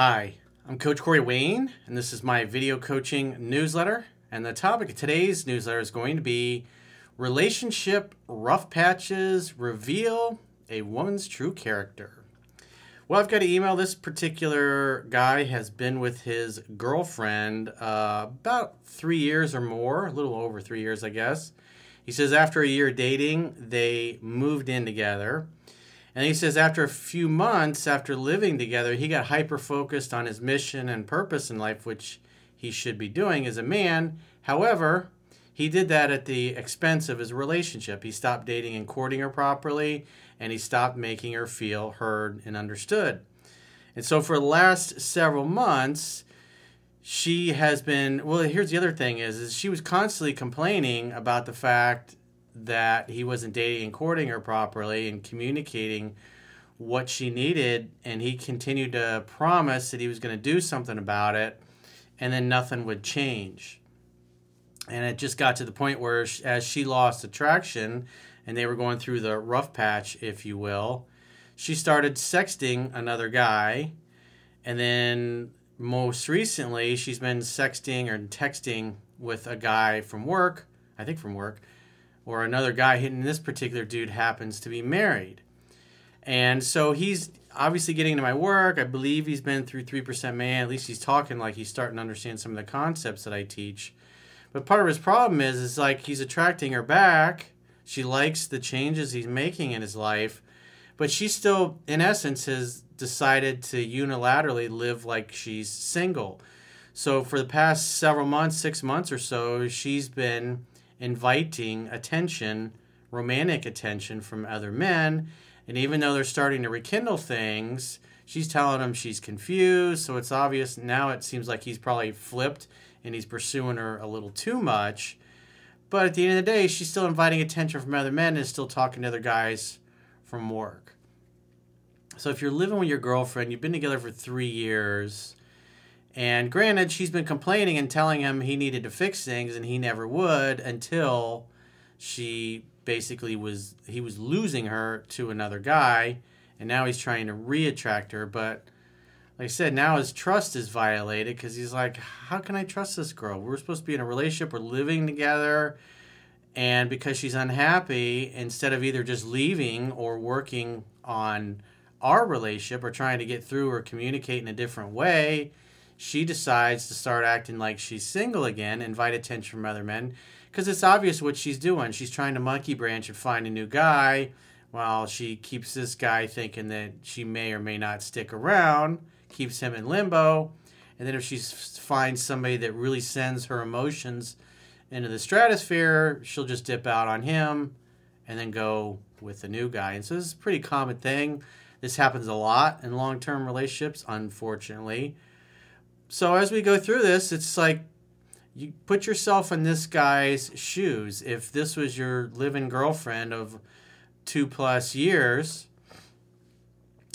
Hi, I'm Coach Corey Wayne, and this is my video coaching newsletter. And the topic of today's newsletter is going to be Relationship Rough Patches Reveal a Woman's True Character. Well, I've got an email. This particular guy has been with his girlfriend uh, about three years or more, a little over three years, I guess. He says after a year dating, they moved in together. And he says after a few months after living together, he got hyper focused on his mission and purpose in life, which he should be doing as a man. However, he did that at the expense of his relationship. He stopped dating and courting her properly, and he stopped making her feel heard and understood. And so, for the last several months, she has been well here's the other thing is, is she was constantly complaining about the fact that he wasn't dating and courting her properly and communicating what she needed and he continued to promise that he was going to do something about it and then nothing would change. And it just got to the point where as she lost attraction and they were going through the rough patch if you will she started sexting another guy. And then most recently she's been sexting or texting with a guy from work i think from work or another guy hitting this particular dude happens to be married and so he's obviously getting into my work i believe he's been through 3% man at least he's talking like he's starting to understand some of the concepts that i teach but part of his problem is, is like he's attracting her back. She likes the changes he's making in his life, but she still, in essence, has decided to unilaterally live like she's single. So for the past several months, six months or so, she's been inviting attention, romantic attention from other men. And even though they're starting to rekindle things, she's telling him she's confused. So it's obvious now it seems like he's probably flipped and he's pursuing her a little too much. But at the end of the day, she's still inviting attention from other men and still talking to other guys from work. So if you're living with your girlfriend, you've been together for three years, and granted, she's been complaining and telling him he needed to fix things, and he never would until she basically was he was losing her to another guy, and now he's trying to reattract her, but like I said, now his trust is violated because he's like, how can I trust this girl? We're supposed to be in a relationship, we're living together. And because she's unhappy, instead of either just leaving or working on our relationship or trying to get through or communicate in a different way, she decides to start acting like she's single again, invite attention from other men. Because it's obvious what she's doing. She's trying to monkey branch and find a new guy while she keeps this guy thinking that she may or may not stick around keeps him in limbo. And then if she finds somebody that really sends her emotions into the stratosphere, she'll just dip out on him and then go with the new guy. And so this is a pretty common thing. This happens a lot in long term relationships, unfortunately. So as we go through this, it's like you put yourself in this guy's shoes. If this was your living girlfriend of two plus years,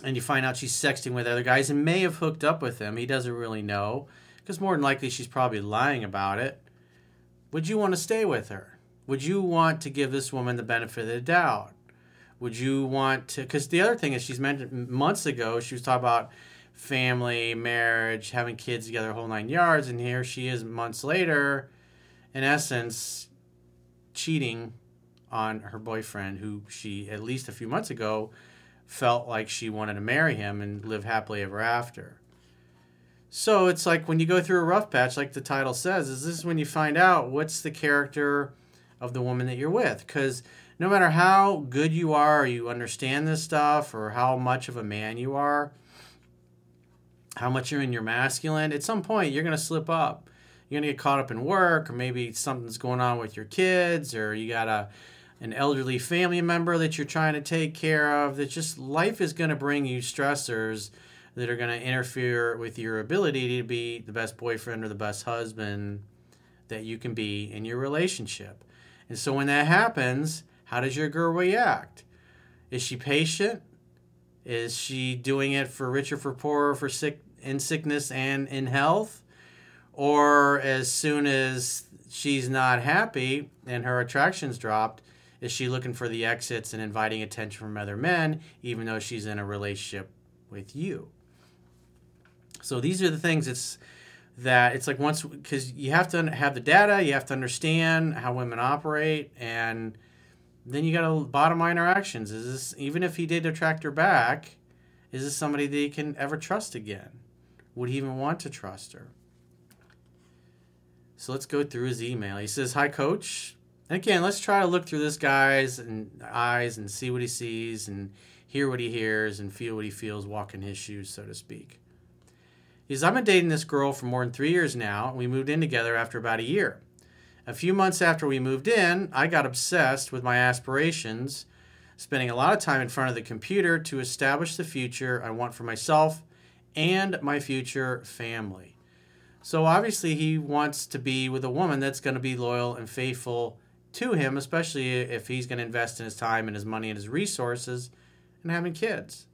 and you find out she's sexting with other guys and may have hooked up with him. He doesn't really know because more than likely she's probably lying about it. Would you want to stay with her? Would you want to give this woman the benefit of the doubt? Would you want to? Because the other thing is, she's mentioned months ago, she was talking about family, marriage, having kids together, whole nine yards, and here she is months later, in essence, cheating on her boyfriend, who she, at least a few months ago, felt like she wanted to marry him and live happily ever after. So it's like when you go through a rough patch, like the title says, is this when you find out what's the character of the woman that you're with? Because no matter how good you are, or you understand this stuff, or how much of a man you are, how much you're in your masculine, at some point you're going to slip up. You're going to get caught up in work, or maybe something's going on with your kids, or you got to an elderly family member that you're trying to take care of. That just life is going to bring you stressors that are going to interfere with your ability to be the best boyfriend or the best husband that you can be in your relationship. And so when that happens, how does your girl react? Is she patient? Is she doing it for richer, for poorer, for sick in sickness and in health? Or as soon as she's not happy and her attraction's dropped, is she looking for the exits and inviting attention from other men, even though she's in a relationship with you? So these are the things it's that it's like once because you have to have the data, you have to understand how women operate, and then you got to bottom line our actions. Is this even if he did attract her back? Is this somebody that he can ever trust again? Would he even want to trust her? So let's go through his email. He says, "Hi, Coach." And again, let's try to look through this guy's and eyes and see what he sees and hear what he hears and feel what he feels, walk in his shoes, so to speak. He says, I've been dating this girl for more than three years now. and We moved in together after about a year. A few months after we moved in, I got obsessed with my aspirations, spending a lot of time in front of the computer to establish the future I want for myself and my future family. So obviously, he wants to be with a woman that's going to be loyal and faithful to him, especially if he's going to invest in his time and his money and his resources and having kids.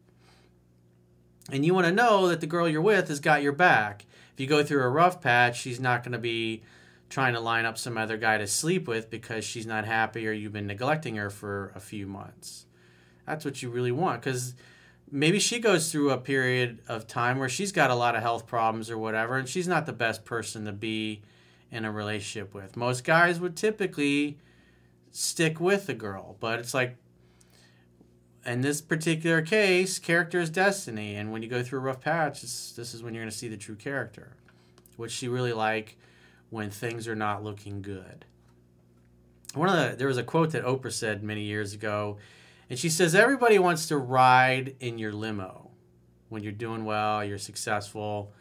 And you want to know that the girl you're with has got your back. If you go through a rough patch, she's not going to be trying to line up some other guy to sleep with because she's not happy or you've been neglecting her for a few months. That's what you really want because maybe she goes through a period of time where she's got a lot of health problems or whatever and she's not the best person to be in a relationship with. Most guys would typically stick with the girl. But it's like, in this particular case, character is destiny. And when you go through a rough patch, this is when you're going to see the true character. Which she really like when things are not looking good. One of the there was a quote that Oprah said many years ago, and she says everybody wants to ride in your limo when you're doing well, you're successful.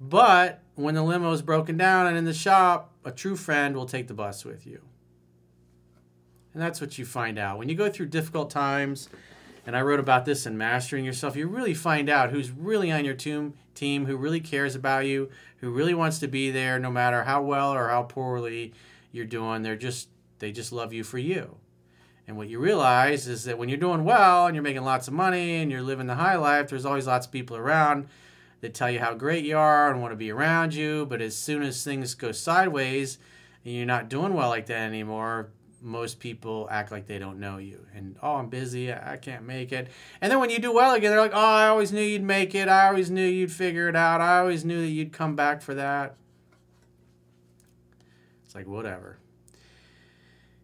But when the limo is broken down and in the shop, a true friend will take the bus with you. And that's what you find out. When you go through difficult times, and I wrote about this in Mastering Yourself, you really find out who's really on your team, team, who really cares about you, who really wants to be there no matter how well or how poorly you're doing. They're just they just love you for you. And what you realize is that when you're doing well and you're making lots of money and you're living the high life, there's always lots of people around that tell you how great you are and want to be around you. But as soon as things go sideways and you're not doing well like that anymore, most people act like they don't know you. And oh i'm busy. I can't make it. And then when you do well again they're like oh i always knew you'd make it. I always knew you'd figure it out. I always knew that you'd come back for that. It's like whatever.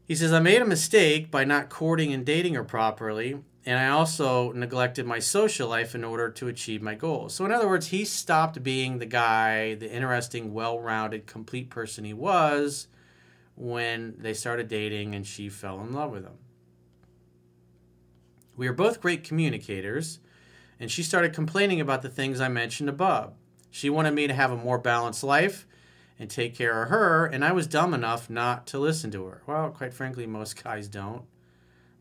He says i made a mistake by not courting and dating her properly and i also neglected my social life in order to achieve my goals. So in other words he stopped being the guy the interesting well-rounded complete person he was when they started dating and she fell in love with him. We are both great communicators, and she started complaining about the things I mentioned above. She wanted me to have a more balanced life and take care of her, and I was dumb enough not to listen to her. Well, quite frankly, most guys don't.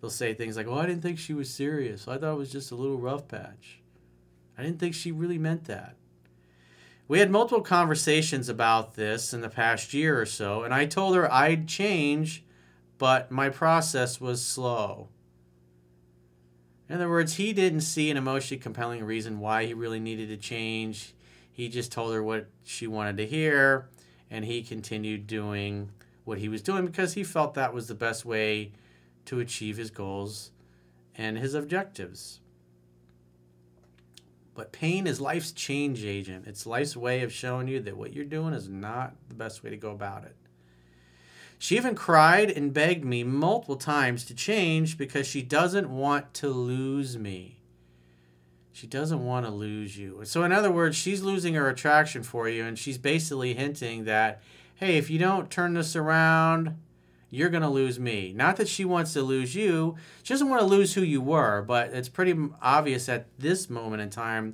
They'll say things like, Well, I didn't think she was serious. I thought it was just a little rough patch. I didn't think she really meant that. We had multiple conversations about this in the past year or so, and I told her I'd change, but my process was slow. In other words, he didn't see an emotionally compelling reason why he really needed to change. He just told her what she wanted to hear, and he continued doing what he was doing because he felt that was the best way to achieve his goals and his objectives. But pain is life's change agent. It's life's way of showing you that what you're doing is not the best way to go about it. She even cried and begged me multiple times to change because she doesn't want to lose me. She doesn't want to lose you. So, in other words, she's losing her attraction for you, and she's basically hinting that, hey, if you don't turn this around, you're going to lose me. Not that she wants to lose you. She doesn't want to lose who you were, but it's pretty obvious at this moment in time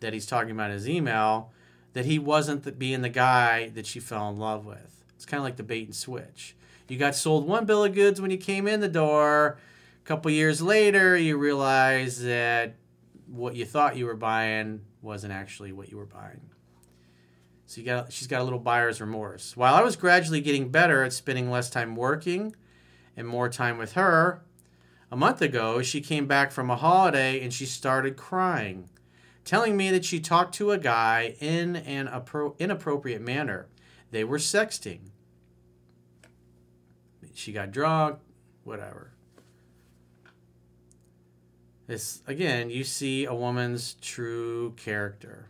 that he's talking about his email that he wasn't the, being the guy that she fell in love with. It's kind of like the bait and switch. You got sold one bill of goods when you came in the door. A couple years later, you realize that what you thought you were buying wasn't actually what you were buying. So you got she's got a little buyer's remorse. While I was gradually getting better at spending less time working and more time with her, a month ago she came back from a holiday and she started crying, telling me that she talked to a guy in an appro- inappropriate manner. They were sexting. She got drunk, whatever. This again, you see a woman's true character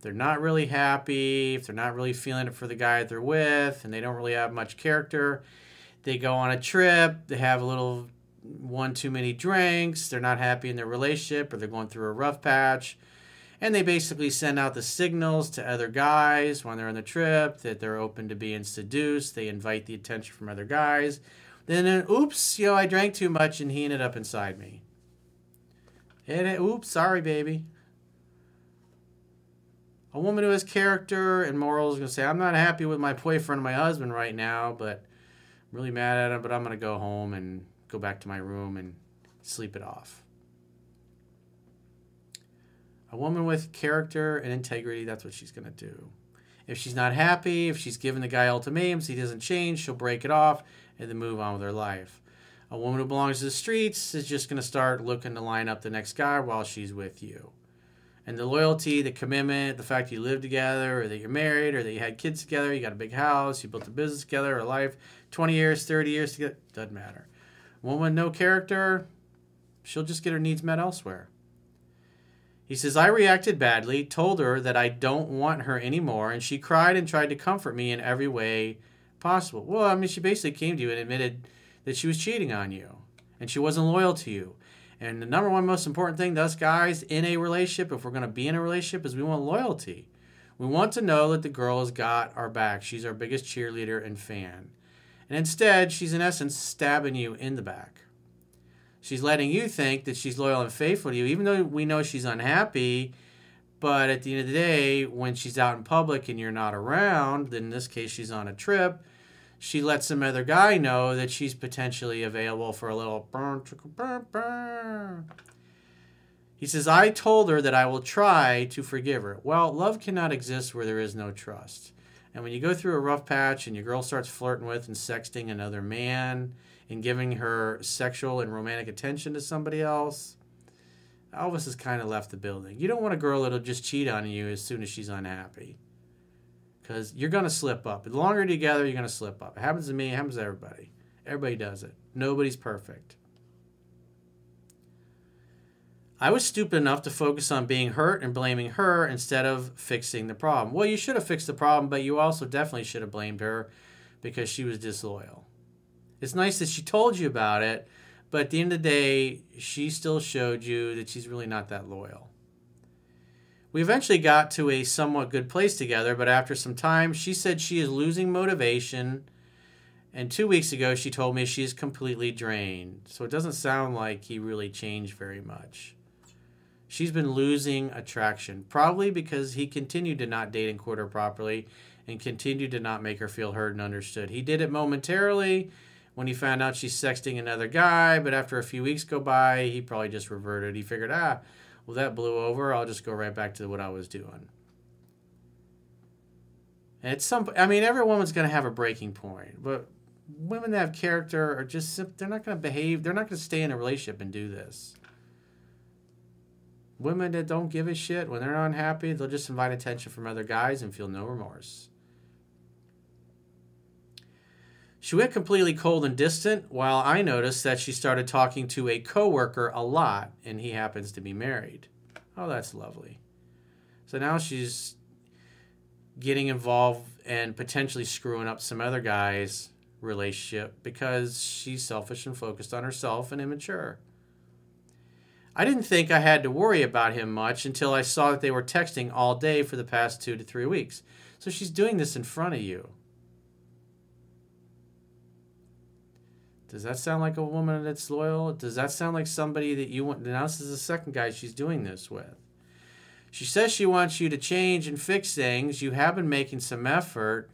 they're not really happy, if they're not really feeling it for the guy they're with, and they don't really have much character, they go on a trip, they have a little one too many drinks, they're not happy in their relationship, or they're going through a rough patch. And they basically send out the signals to other guys when they're on the trip that they're open to being seduced. They invite the attention from other guys. Then, oops, you know, I drank too much and he ended up inside me. And oops, sorry, baby. A woman who has character and morals is going to say, I'm not happy with my boyfriend my husband right now, but I'm really mad at him, but I'm going to go home and go back to my room and sleep it off. A woman with character and integrity, that's what she's going to do. If she's not happy, if she's given the guy ultimatums, he doesn't change, she'll break it off and then move on with her life. A woman who belongs to the streets is just going to start looking to line up the next guy while she's with you. And the loyalty, the commitment, the fact you live together, or that you're married, or that you had kids together, you got a big house, you built a business together, a life, 20 years, 30 years together, doesn't matter. Woman, no character, she'll just get her needs met elsewhere. He says, I reacted badly, told her that I don't want her anymore, and she cried and tried to comfort me in every way possible. Well, I mean, she basically came to you and admitted that she was cheating on you and she wasn't loyal to you. And the number one most important thing to us guys in a relationship, if we're going to be in a relationship, is we want loyalty. We want to know that the girl has got our back. She's our biggest cheerleader and fan. And instead, she's in essence stabbing you in the back. She's letting you think that she's loyal and faithful to you, even though we know she's unhappy. But at the end of the day, when she's out in public and you're not around, then in this case, she's on a trip, she lets some other guy know that she's potentially available for a little. He says, I told her that I will try to forgive her. Well, love cannot exist where there is no trust. And when you go through a rough patch and your girl starts flirting with and sexting another man, and giving her sexual and romantic attention to somebody else, Elvis has kind of left the building. You don't want a girl that'll just cheat on you as soon as she's unhappy. Because you're going to slip up. The longer you're together, you're going to slip up. It happens to me, it happens to everybody. Everybody does it. Nobody's perfect. I was stupid enough to focus on being hurt and blaming her instead of fixing the problem. Well, you should have fixed the problem, but you also definitely should have blamed her because she was disloyal. It's nice that she told you about it, but at the end of the day, she still showed you that she's really not that loyal. We eventually got to a somewhat good place together, but after some time, she said she is losing motivation. And two weeks ago, she told me she is completely drained. So it doesn't sound like he really changed very much. She's been losing attraction, probably because he continued to not date and court her properly and continued to not make her feel heard and understood. He did it momentarily when he found out she's sexting another guy, but after a few weeks go by, he probably just reverted. He figured, ah, well, that blew over. I'll just go right back to what I was doing. And it's some, I mean, every woman's going to have a breaking point, but women that have character are just, they're not going to behave, they're not going to stay in a relationship and do this. Women that don't give a shit, when they're unhappy, they'll just invite attention from other guys and feel no remorse. She went completely cold and distant while I noticed that she started talking to a coworker a lot and he happens to be married. Oh, that's lovely. So now she's getting involved and potentially screwing up some other guy's relationship because she's selfish and focused on herself and immature. I didn't think I had to worry about him much until I saw that they were texting all day for the past two to three weeks. So she's doing this in front of you. Does that sound like a woman that's loyal? Does that sound like somebody that you want? Now, this is the second guy she's doing this with. She says she wants you to change and fix things. You have been making some effort.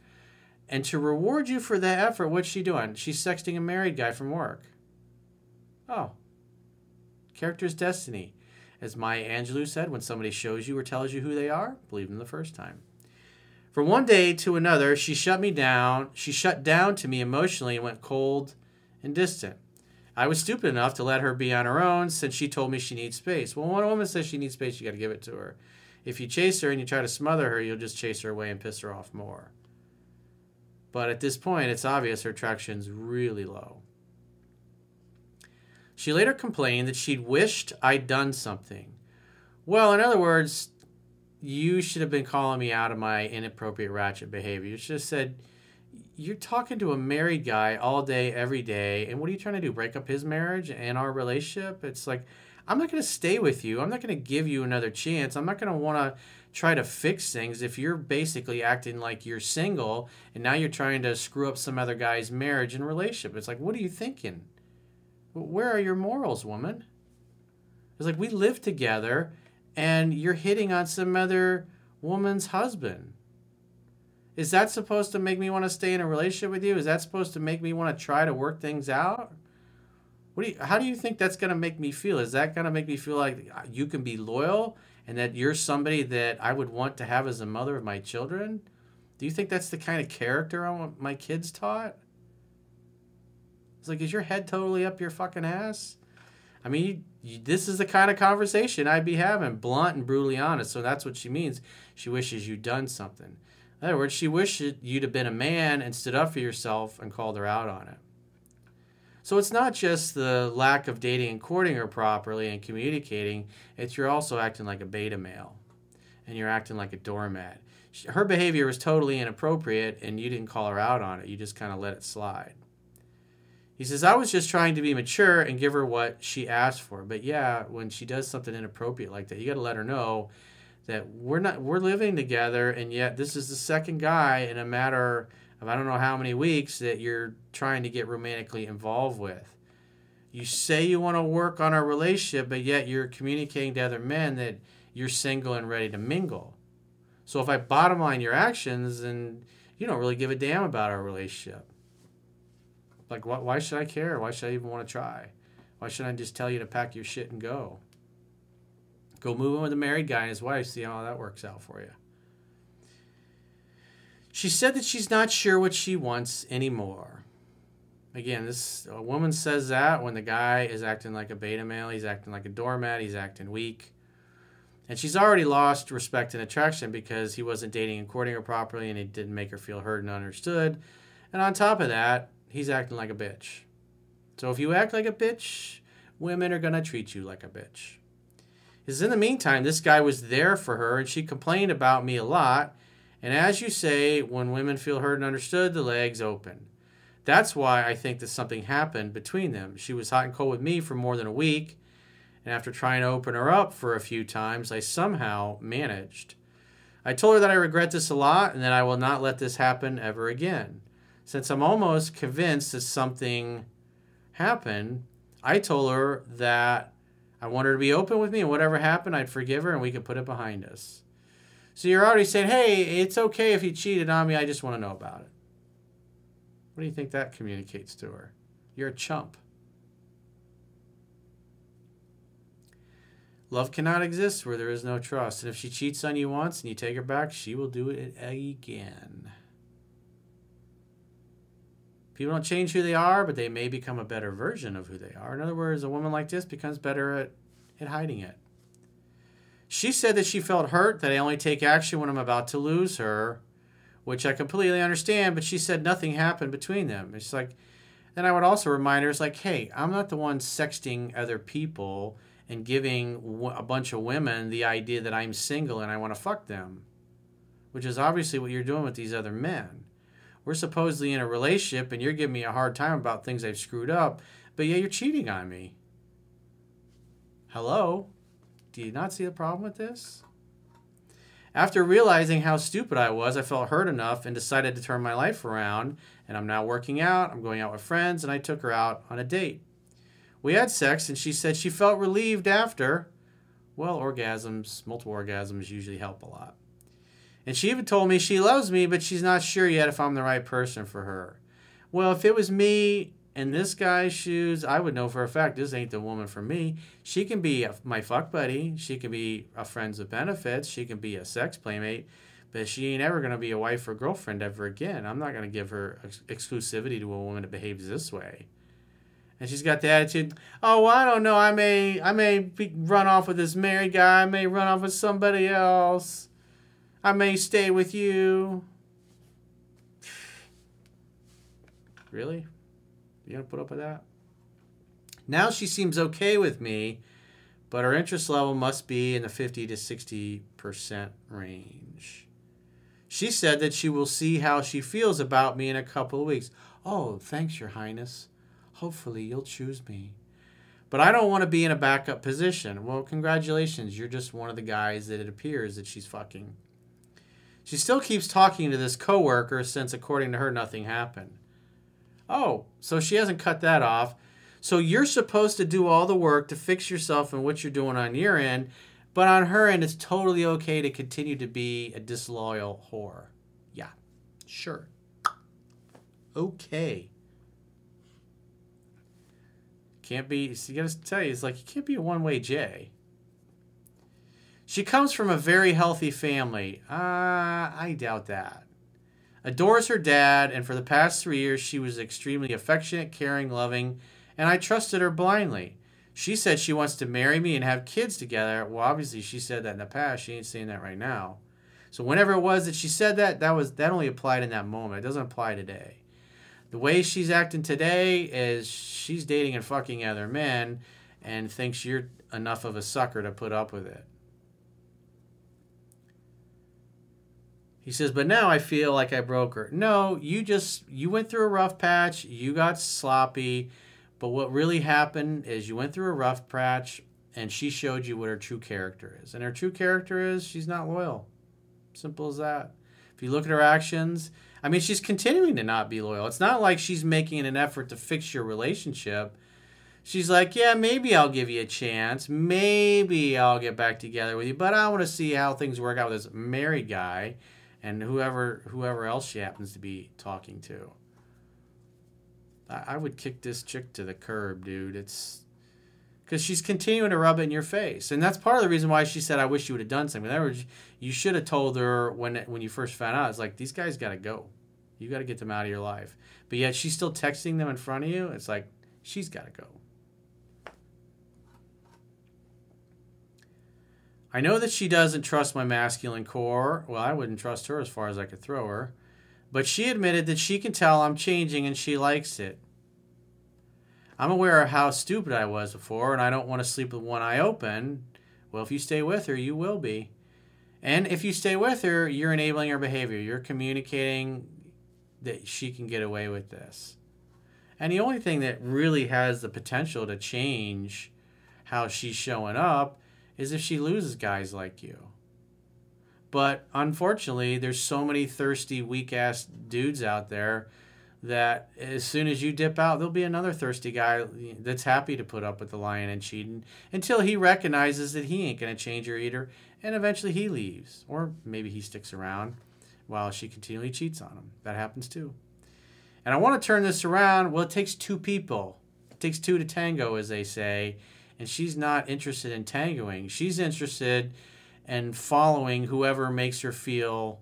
And to reward you for that effort, what's she doing? She's sexting a married guy from work. Oh. Character's destiny. As Maya Angelou said, when somebody shows you or tells you who they are, believe them the first time. From one day to another, she shut me down. She shut down to me emotionally and went cold and distant. I was stupid enough to let her be on her own since she told me she needs space. Well, when a woman says she needs space, you got to give it to her. If you chase her and you try to smother her, you'll just chase her away and piss her off more. But at this point, it's obvious her attraction's really low. She later complained that she'd wished I'd done something. Well, in other words, you should have been calling me out of my inappropriate ratchet behavior. You should have said, You're talking to a married guy all day, every day, and what are you trying to do? Break up his marriage and our relationship? It's like, I'm not going to stay with you. I'm not going to give you another chance. I'm not going to want to try to fix things if you're basically acting like you're single and now you're trying to screw up some other guy's marriage and relationship. It's like, what are you thinking? Where are your morals, woman? It's like we live together and you're hitting on some other woman's husband. Is that supposed to make me want to stay in a relationship with you? Is that supposed to make me want to try to work things out? What do you, how do you think that's going to make me feel? Is that going to make me feel like you can be loyal and that you're somebody that I would want to have as a mother of my children? Do you think that's the kind of character I want my kids taught? It's like, is your head totally up your fucking ass? I mean, you, you, this is the kind of conversation I'd be having, blunt and brutally honest. So that's what she means. She wishes you'd done something. In other words, she wished you'd have been a man and stood up for yourself and called her out on it. So it's not just the lack of dating and courting her properly and communicating, it's you're also acting like a beta male and you're acting like a doormat. Her behavior was totally inappropriate and you didn't call her out on it. You just kind of let it slide. He says, I was just trying to be mature and give her what she asked for. But yeah, when she does something inappropriate like that, you got to let her know that we're not we're living together and yet this is the second guy in a matter of I don't know how many weeks that you're trying to get romantically involved with. You say you want to work on our relationship, but yet you're communicating to other men that you're single and ready to mingle. So if I bottom line your actions, then you don't really give a damn about our relationship. Like, why, why should I care? Why should I even want to try? Why should I just tell you to pack your shit and go? Go move in with a married guy and his wife, see how that works out for you. She said that she's not sure what she wants anymore. Again, this a woman says that when the guy is acting like a beta male, he's acting like a doormat, he's acting weak. And she's already lost respect and attraction because he wasn't dating and courting her properly and it didn't make her feel heard and understood. And on top of that, he's acting like a bitch. So if you act like a bitch, women are going to treat you like a bitch. Is in the meantime, this guy was there for her and she complained about me a lot and as you say, when women feel heard and understood, the legs open. That's why I think that something happened between them. She was hot and cold with me for more than a week, and after trying to open her up for a few times, I somehow managed. I told her that I regret this a lot and that I will not let this happen ever again. Since I'm almost convinced that something happened, I told her that I want her to be open with me and whatever happened, I'd forgive her and we could put it behind us. So you're already saying, hey, it's okay if you cheated on me. I just want to know about it. What do you think that communicates to her? You're a chump. Love cannot exist where there is no trust. And if she cheats on you once and you take her back, she will do it again. People don't change who they are, but they may become a better version of who they are. In other words, a woman like this becomes better at, at hiding it. She said that she felt hurt that I only take action when I'm about to lose her, which I completely understand, but she said nothing happened between them. It's like, then I would also remind her, it's like, hey, I'm not the one sexting other people and giving a bunch of women the idea that I'm single and I want to fuck them, which is obviously what you're doing with these other men. We're supposedly in a relationship and you're giving me a hard time about things I've screwed up, but yeah, you're cheating on me. Hello? Do you not see the problem with this? After realizing how stupid I was, I felt hurt enough and decided to turn my life around. And I'm now working out, I'm going out with friends, and I took her out on a date. We had sex, and she said she felt relieved after. Well, orgasms, multiple orgasms usually help a lot. And she even told me she loves me, but she's not sure yet if I'm the right person for her. Well, if it was me, in this guy's shoes, I would know for a fact this ain't the woman for me. She can be a, my fuck buddy. She can be a friends with benefits. She can be a sex playmate, but she ain't ever gonna be a wife or girlfriend ever again. I'm not gonna give her ex- exclusivity to a woman that behaves this way. And she's got the attitude, oh, well, I don't know. I may, I may be, run off with this married guy. I may run off with somebody else. I may stay with you. Really? You gonna put up with that? Now she seems okay with me, but her interest level must be in the 50 to 60% range. She said that she will see how she feels about me in a couple of weeks. Oh, thanks, Your Highness. Hopefully, you'll choose me. But I don't want to be in a backup position. Well, congratulations. You're just one of the guys that it appears that she's fucking. She still keeps talking to this coworker since, according to her, nothing happened. Oh, so she hasn't cut that off. So you're supposed to do all the work to fix yourself and what you're doing on your end, but on her end, it's totally okay to continue to be a disloyal whore. Yeah, sure. Okay. Can't be, you gotta tell you, it's like, you can't be a one way J. She comes from a very healthy family. Uh, I doubt that. Adores her dad, and for the past three years, she was extremely affectionate, caring, loving, and I trusted her blindly. She said she wants to marry me and have kids together. Well, obviously, she said that in the past. She ain't saying that right now. So whenever it was that she said that, that was that only applied in that moment. It doesn't apply today. The way she's acting today is she's dating and fucking other men and thinks you're enough of a sucker to put up with it. He says, but now I feel like I broke her. No, you just, you went through a rough patch. You got sloppy. But what really happened is you went through a rough patch and she showed you what her true character is. And her true character is she's not loyal. Simple as that. If you look at her actions, I mean, she's continuing to not be loyal. It's not like she's making an effort to fix your relationship. She's like, yeah, maybe I'll give you a chance. Maybe I'll get back together with you, but I want to see how things work out with this married guy and whoever whoever else she happens to be talking to. I, I would kick this chick to the curb, dude. It's because she's continuing to rub it in your face, and that's part of the reason why she said, "I wish you would have done something." In other words, you should have told her when when you first found out. It's like these guys got to go. You got to get them out of your life. But yet she's still texting them in front of you. It's like she's got to go. I know that she doesn't trust my masculine core. Well, I wouldn't trust her as far as I could throw her. But she admitted that she can tell I'm changing and she likes it. I'm aware of how stupid I was before, and I don't want to sleep with one eye open. Well, if you stay with her, you will be. And if you stay with her, you're enabling her behavior. You're communicating that she can get away with this. And the only thing that really has the potential to change how she's showing up is if she loses guys like you. But unfortunately, there's so many thirsty, weak ass dudes out there that as soon as you dip out, there'll be another thirsty guy that's happy to put up with the lying and cheating until he recognizes that he ain't going to change her either. And eventually he leaves. Or maybe he sticks around while she continually cheats on him. That happens too. And I want to turn this around. Well, it takes two people. It takes two to tango, as they say and she's not interested in tangoing. She's interested in following whoever makes her feel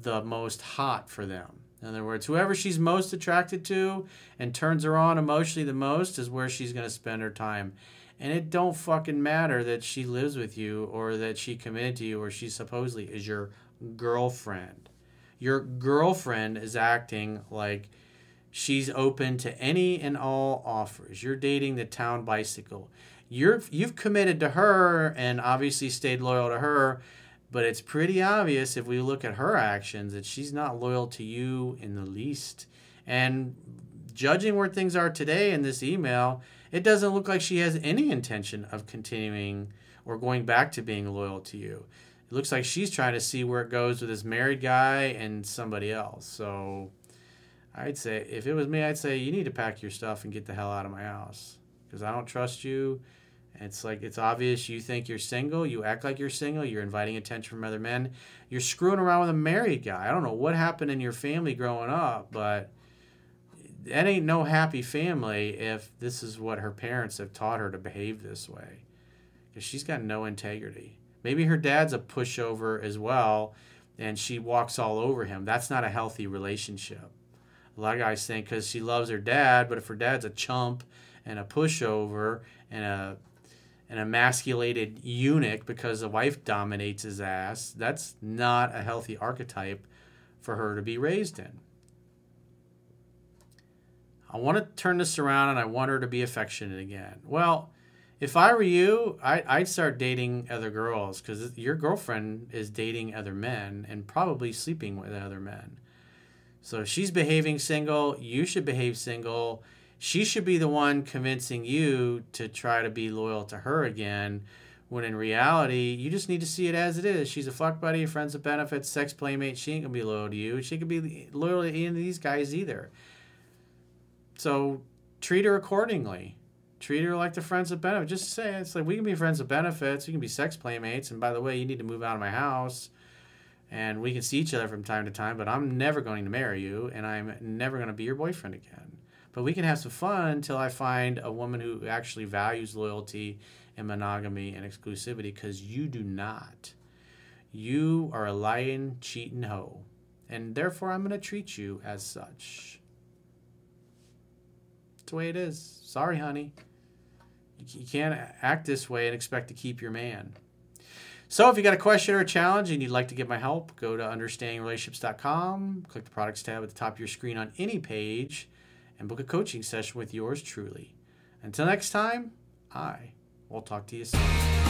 the most hot for them. In other words, whoever she's most attracted to and turns her on emotionally the most is where she's going to spend her time. And it don't fucking matter that she lives with you or that she committed to you or she supposedly is your girlfriend. Your girlfriend is acting like she's open to any and all offers. You're dating the town bicycle you're you've committed to her and obviously stayed loyal to her but it's pretty obvious if we look at her actions that she's not loyal to you in the least. And judging where things are today in this email it doesn't look like she has any intention of continuing or going back to being loyal to you. It looks like she's trying to see where it goes with this married guy and somebody else. So i'd say if it was me i'd say you need to pack your stuff and get the hell out of my house because i don't trust you it's like it's obvious you think you're single, you act like you're single, you're inviting attention from other men, you're screwing around with a married guy. I don't know what happened in your family growing up, but that ain't no happy family if this is what her parents have taught her to behave this way. Because she's got no integrity. Maybe her dad's a pushover as well, and she walks all over him. That's not a healthy relationship. A lot of guys think because she loves her dad, but if her dad's a chump and a pushover and a an emasculated eunuch because the wife dominates his ass, that's not a healthy archetype for her to be raised in. I want to turn this around and I want her to be affectionate again. Well, if I were you, I, I'd start dating other girls because your girlfriend is dating other men and probably sleeping with other men. So if she's behaving single, you should behave single. She should be the one convincing you to try to be loyal to her again. When in reality, you just need to see it as it is. She's a fuck buddy, friends with benefits, sex playmate. She ain't gonna be loyal to you. She could be loyal to any of these guys either. So treat her accordingly. Treat her like the friends with benefits. Just say it's like we can be friends with benefits. We can be sex playmates. And by the way, you need to move out of my house and we can see each other from time to time, but I'm never going to marry you and I'm never going to be your boyfriend again. But we can have some fun until I find a woman who actually values loyalty and monogamy and exclusivity because you do not. You are a lying, cheating hoe. And therefore, I'm going to treat you as such. It's the way it is. Sorry, honey. You can't act this way and expect to keep your man. So if you got a question or a challenge and you'd like to get my help, go to understandingrelationships.com, click the products tab at the top of your screen on any page, and book a coaching session with yours truly. Until next time, I will talk to you soon.